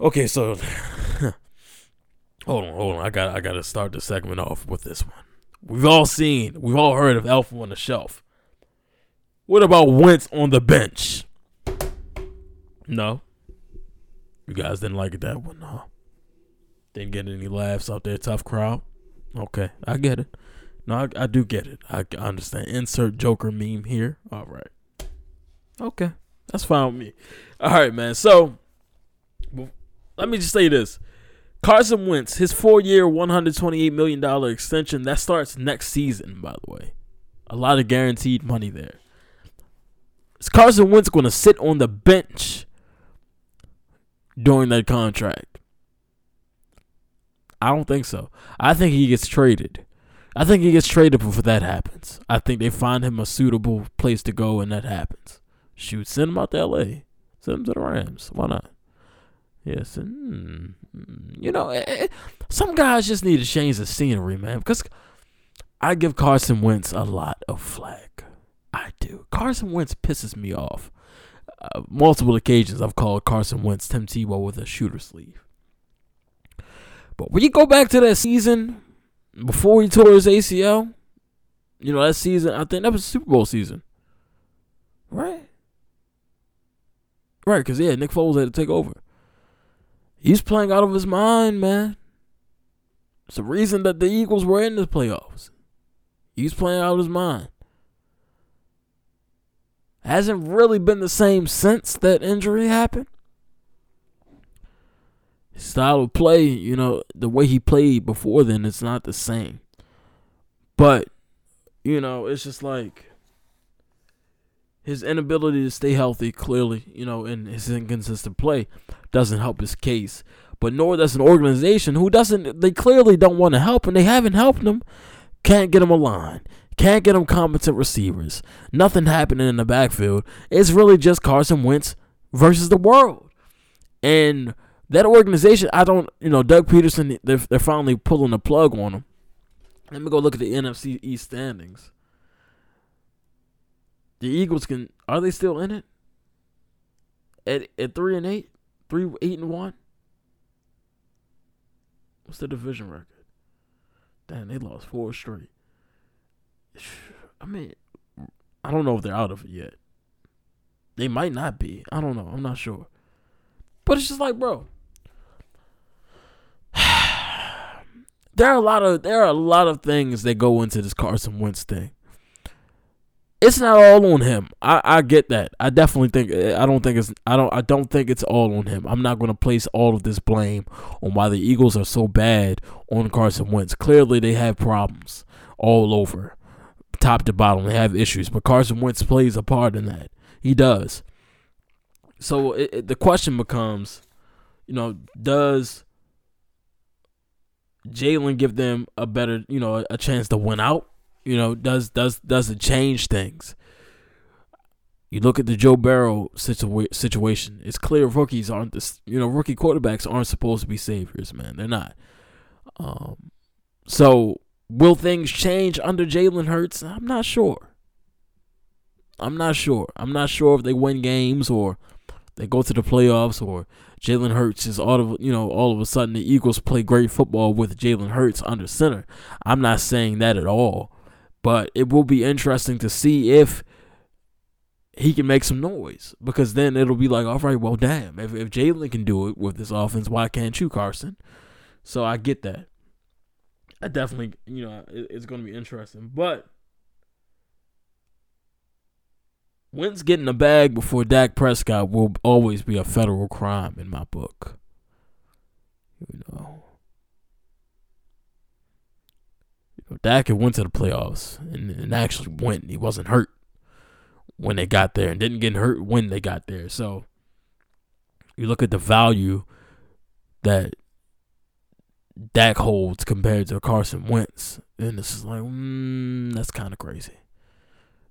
Okay, so hold on, hold on. I got, I got to start the segment off with this one. We've all seen, we've all heard of Elf on the Shelf. What about Wentz on the bench? No. You guys didn't like it that one, huh? Didn't get any laughs out there, tough crowd. Okay, I get it. No, I, I do get it. I, I understand. Insert Joker meme here. All right. Okay, that's fine with me. All right, man. So, let me just say this. Carson Wentz, his four-year, $128 million extension, that starts next season, by the way. A lot of guaranteed money there. Is Carson Wentz going to sit on the bench during that contract? I don't think so. I think he gets traded. I think he gets traded before that happens. I think they find him a suitable place to go and that happens. Shoot, send him out to LA. Send him to the Rams. Why not? Yes, and mm, you know, eh, eh, some guys just need to change the scenery, man. Because I give Carson Wentz a lot of flack. I do. Carson Wentz pisses me off. Uh, multiple occasions I've called Carson Wentz Tim Tebow with a shooter sleeve. But when you go back to that season before he tore his ACL, you know, that season, I think that was Super Bowl season. Right? Right, because, yeah, Nick Foles had to take over. He's playing out of his mind, man. It's the reason that the Eagles were in the playoffs. He's playing out of his mind. Hasn't really been the same since that injury happened style of play, you know, the way he played before then, it's not the same. But, you know, it's just like his inability to stay healthy, clearly, you know, and his inconsistent play doesn't help his case. But nor does an organization who doesn't, they clearly don't want to help, and they haven't helped him, can't get him a line. Can't get him competent receivers. Nothing happening in the backfield. It's really just Carson Wentz versus the world. And that organization, I don't, you know, Doug Pederson, they're, they're finally pulling the plug on him. Let me go look at the NFC East standings. The Eagles can are they still in it? At at three and eight, three eight and one. What's the division record? Damn, they lost four straight. I mean, I don't know if they're out of it yet. They might not be. I don't know. I'm not sure. But it's just like, bro, there are a lot of there are a lot of things that go into this Carson Wentz thing. It's not all on him. I, I get that. I definitely think I don't think it's I don't I don't think it's all on him. I'm not going to place all of this blame on why the Eagles are so bad on Carson Wentz. Clearly they have problems all over. Top to bottom they have issues, but Carson Wentz plays a part in that. He does. So it, it, the question becomes, you know, does Jalen give them a better, you know, a chance to win out? You know, does does does it change things? You look at the Joe Burrow situa- situation. It's clear rookies aren't this. You know, rookie quarterbacks aren't supposed to be saviors, man. They're not. Um, so will things change under Jalen Hurts? I'm not sure. I'm not sure. I'm not sure if they win games or they go to the playoffs or Jalen Hurts is all of you know all of a sudden the Eagles play great football with Jalen Hurts under center. I'm not saying that at all, but it will be interesting to see if he can make some noise because then it'll be like, all right, well, damn, if if Jalen can do it with this offense, why can't you, Carson? So I get that. I definitely, you know, it, it's going to be interesting, but Wentz getting a bag before Dak Prescott will always be a federal crime in my book. You know. Dak had went to the playoffs and, and actually went. He wasn't hurt when they got there and didn't get hurt when they got there. So you look at the value that Dak holds compared to Carson Wentz, and it's like, mm, that's kind of crazy.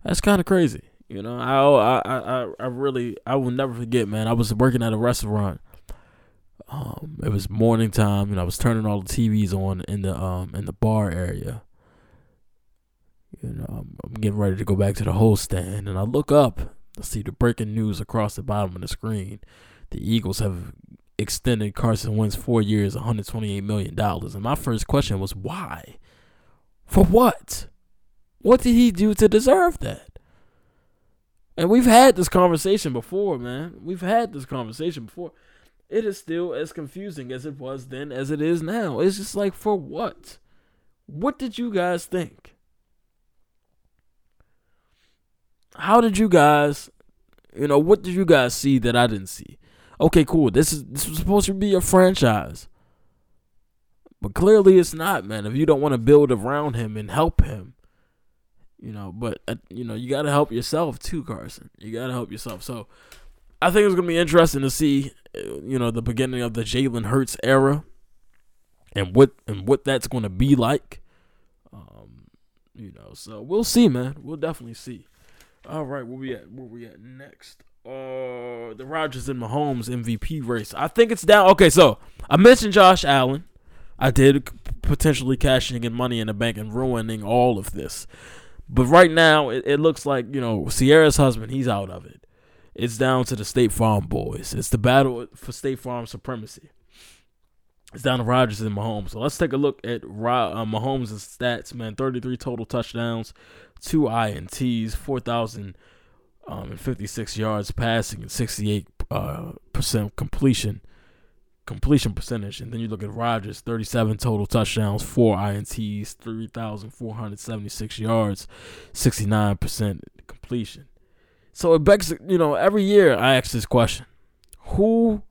That's kind of crazy. You know, I, I I I really I will never forget, man. I was working at a restaurant. Um, it was morning time, and I was turning all the TVs on in the um in the bar area. You know, I'm, I'm getting ready to go back to the host stand, and I look up. I see the breaking news across the bottom of the screen. The Eagles have extended Carson Wentz four years, $128 million. And my first question was, why? For what? What did he do to deserve that? And we've had this conversation before, man. We've had this conversation before. It is still as confusing as it was then as it is now. It's just like, for what? What did you guys think? How did you guys, you know, what did you guys see that I didn't see? okay, cool. This is this was supposed to be a franchise. But clearly it's not, man. If you don't want to build around him and help him, you know, but uh, you know, you got to help yourself too, Carson. You got to help yourself. So I think it's going to be interesting to see, uh, you know, the beginning of the Jalen Hurts era and what and what that's going to be like. Um, you know, so we'll see, man. We'll definitely see. All right, where we at? Where we at next? uh the Rodgers and Mahomes MVP race. I think it's down. Okay, so I mentioned Josh Allen. I did potentially cashing in money in the bank and ruining all of this. But right now, it, it looks like, you know, Ciara's husband, he's out of it. It's down to the State Farm boys. It's the battle for State Farm supremacy. It's down to Rodgers and Mahomes. So let's take a look at uh, Mahomes' stats, man. 33 total touchdowns, two INTs, 4,000 um, and 56 yards passing and 68 uh, percent completion completion percentage. And then you look at Rodgers, 37 total touchdowns, four INTs, 3,476 yards, 69% completion. So it begs, you know, every year I ask this question Who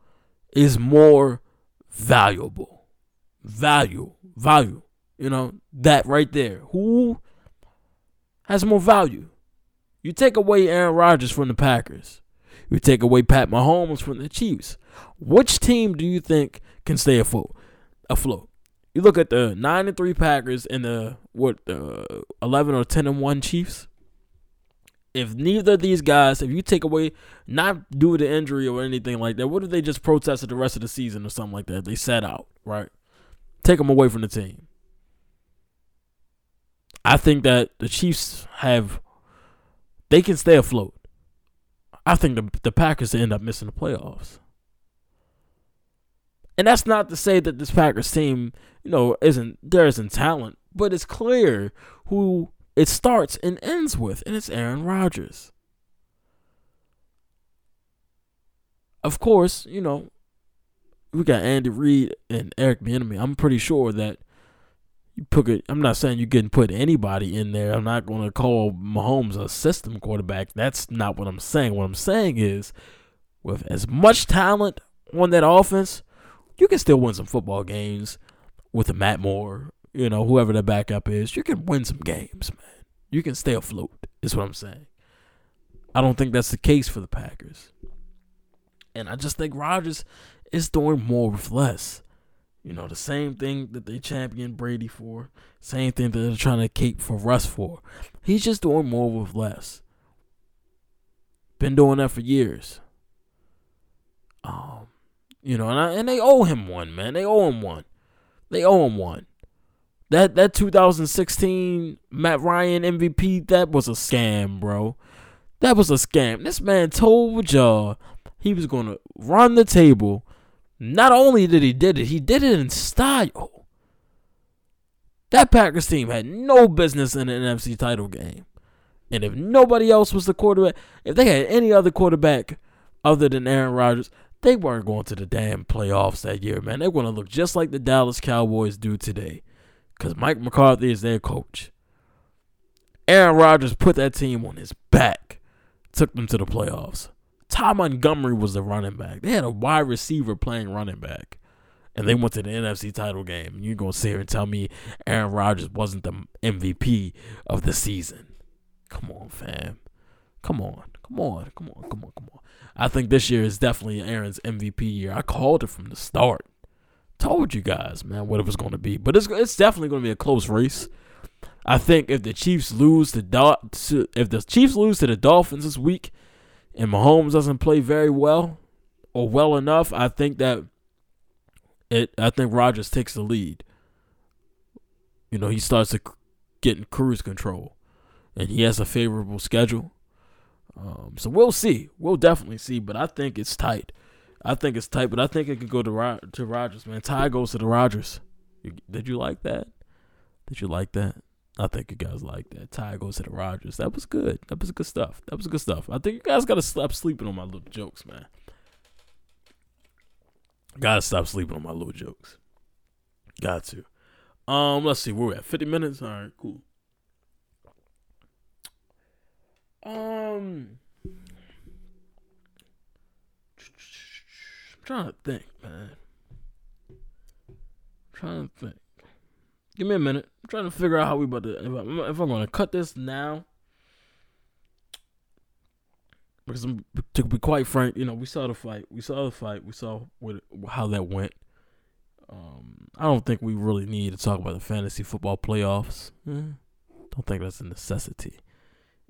is more valuable? Value, value, you know, that right there. Who has more value? You take away Aaron Rodgers from the Packers. You take away Pat Mahomes from the Chiefs. Which team do you think can stay afloat? Afloat. You look at the nine and three Packers and the what eleven or ten and one Chiefs. If neither of these guys, if you take away, not due to injury or anything like that, what if they just protested the rest of the season or something like that? They sat out, right? Take them away from the team. I think that the Chiefs have they can stay afloat. I think the the Packers end up missing the playoffs. And that's not to say that this Packers team, you know, isn't there isn't talent, but it's clear who it starts and ends with, and it's Aaron Rodgers. Of course, you know, we got Andy Reid and Eric Bieniemy. I'm pretty sure that you put it. I'm not saying you can put anybody in there. I'm not going to call Mahomes a system quarterback. That's not what I'm saying. What I'm saying is, with as much talent on that offense, you can still win some football games with a Matt Moore. You know, whoever the backup is, you can win some games, man. You can stay afloat. Is what I'm saying. I don't think that's the case for the Packers, and I just think Rodgers is doing more with less. You know, the same thing that they championed Brady for, same thing that they're trying to cape for Russ for. He's just doing more with less. Been doing that for years. Um, you know, and I, and they owe him one, man. They owe him one. They owe him one. That that 2016 Matt Ryan MVP, that was a scam, bro. That was a scam. This man told y'all he was gonna run the table not only did he did it, he did it in style. That Packers team had no business in an NFC title game. And if nobody else was the quarterback, if they had any other quarterback other than Aaron Rodgers, they weren't going to the damn playoffs that year, man. They're going to look just like the Dallas Cowboys do today because Mike McCarthy is their coach. Aaron Rodgers put that team on his back, took them to the playoffs. Ty Montgomery was the running back. They had a wide receiver playing running back. And they went to the NFC title game. You're going to sit here and tell me Aaron Rodgers wasn't the MVP of the season. Come on, fam. Come on. Come on. Come on. Come on. Come on. I think this year is definitely Aaron's MVP year. I called it from the start. Told you guys, man, what it was going to be. But it's it's definitely going to be a close race. I think if the Chiefs lose the Do- if the Chiefs lose to the Dolphins this week, and Mahomes doesn't play very well or well enough, I think that it. I think Rodgers takes the lead. You know, he starts to get in cruise control, and he has a favorable schedule. Um, so we'll see. We'll definitely see. But I think it's tight. I think it's tight. But I think it could go to to Rodgers. Man, tie goes to the Rodgers. Did you like that? Did you like that? I think you guys like that. Tie goes to the Rodgers. That was good. That was good stuff. That was good stuff. I think you guys gotta stop sleeping on my little jokes, man. Gotta stop sleeping on my little jokes. Got to. Um, let's see, where we at? 50 minutes? Alright, cool. Um I'm trying to think, man. I'm trying to think. Give me a minute. I'm trying to figure out how we about to if I'm, if I'm gonna cut this now. Because I'm, to be quite frank, you know, we saw the fight. We saw the fight. We saw what how that went. Um, I don't think we really need to talk about the fantasy football playoffs. Mm, don't think that's a necessity.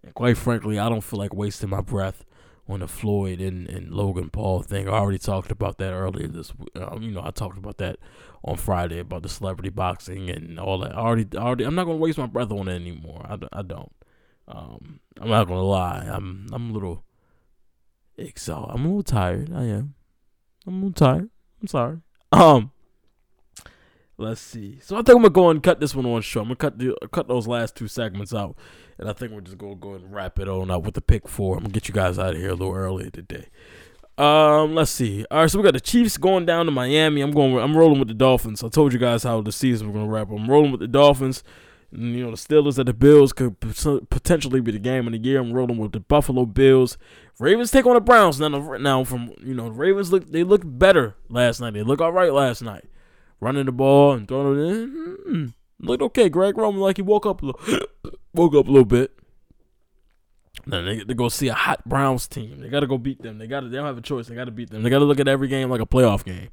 And quite frankly, I don't feel like wasting my breath on the Floyd and, and Logan Paul thing. I already talked about that earlier this um, you know, I talked about that on Friday about the celebrity boxing and all that. I already, already I'm not going to waste my breath on it anymore. I, I don't. Um, I'm not going to lie. I'm I'm a little exhausted. I'm a little tired. I am. I'm a little tired. I'm sorry. Um Let's see. So I think I'm gonna go and cut this one on short. I'm gonna cut the cut those last two segments out, and I think we're just gonna go and wrap it on up with the pick four. I'm gonna get you guys out of here a little earlier today. Um, let's see. All right, so we got the Chiefs going down to Miami. I'm going. I'm rolling with the Dolphins. I told you guys how the season we're gonna wrap. I'm rolling with the Dolphins. And, you know the Steelers and the Bills could potentially be the game of the year. I'm rolling with the Buffalo Bills. Ravens take on the Browns now. Now from you know the Ravens look they looked better last night. They look all right last night running the ball and throwing it in. Mm-hmm. Looked okay. Greg Roman like he woke up a little, woke up a little bit. Then they, they go see a hot Browns team. They got to go beat them. They got to. They don't have a choice. They got to beat them. They got to look at every game like a playoff game.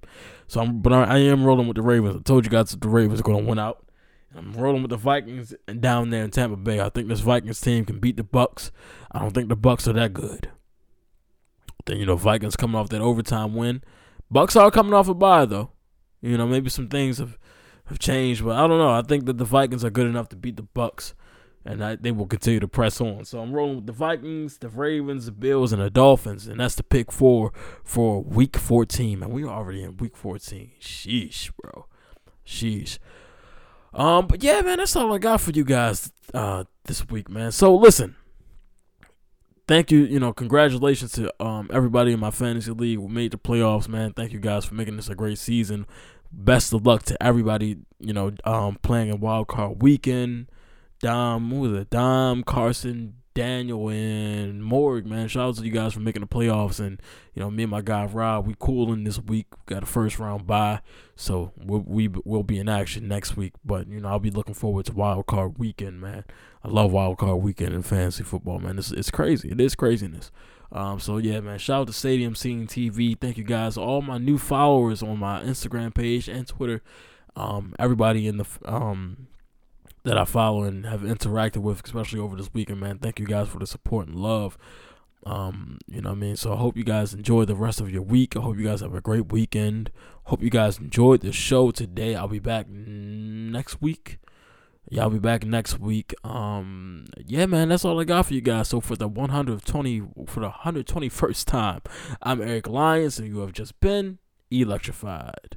So I'm, but I, I am rolling with the Ravens. I told you guys the Ravens are going to win out. I'm rolling with the Vikings and down there in Tampa Bay. I think this Vikings team can beat the Bucs. I don't think the Bucs are that good. Then you know Vikings coming off that overtime win. Bucs are coming off a bye though. You know, maybe some things have have changed, but I don't know. I think that the Vikings are good enough to beat the Bucs, and I, they will continue to press on. So I'm rolling with the Vikings, the Ravens, the Bills, and the Dolphins, and that's the pick four for Week 14. And we are already in Week 14. Sheesh, bro. Sheesh. Um, but yeah, man, that's all I got for you guys uh this week, man. So listen, thank you, you know, congratulations to um everybody in my fantasy league who made the playoffs, man. Thank you guys for making this a great season. Best of luck to everybody, you know, um playing in wild card weekend. Dom, who was it? Dom, Carson, Daniel, and Morg, man. Shout out to you guys for making the playoffs. And, you know, me and my guy Rob, we cooling this week. We got a first round bye. So we'll, we will be in action next week. But, you know, I'll be looking forward to wild card weekend, man. I love wild card weekend in fantasy football, man. It's, it's crazy. It is craziness. Um, so yeah, man. Shout out to Stadium Scene TV. Thank you guys, all my new followers on my Instagram page and Twitter. Um, everybody in the um that I follow and have interacted with, especially over this weekend, man. Thank you guys for the support and love. Um, you know what I mean? So I hope you guys enjoy the rest of your week. I hope you guys have a great weekend. Hope you guys enjoyed the show today. I'll be back next week. Yeah, I'll be back next week. Um, yeah, man, that's all I got for you guys. So for the 120 for the 121st time, I'm Eric Lyons, and you have just been electrified.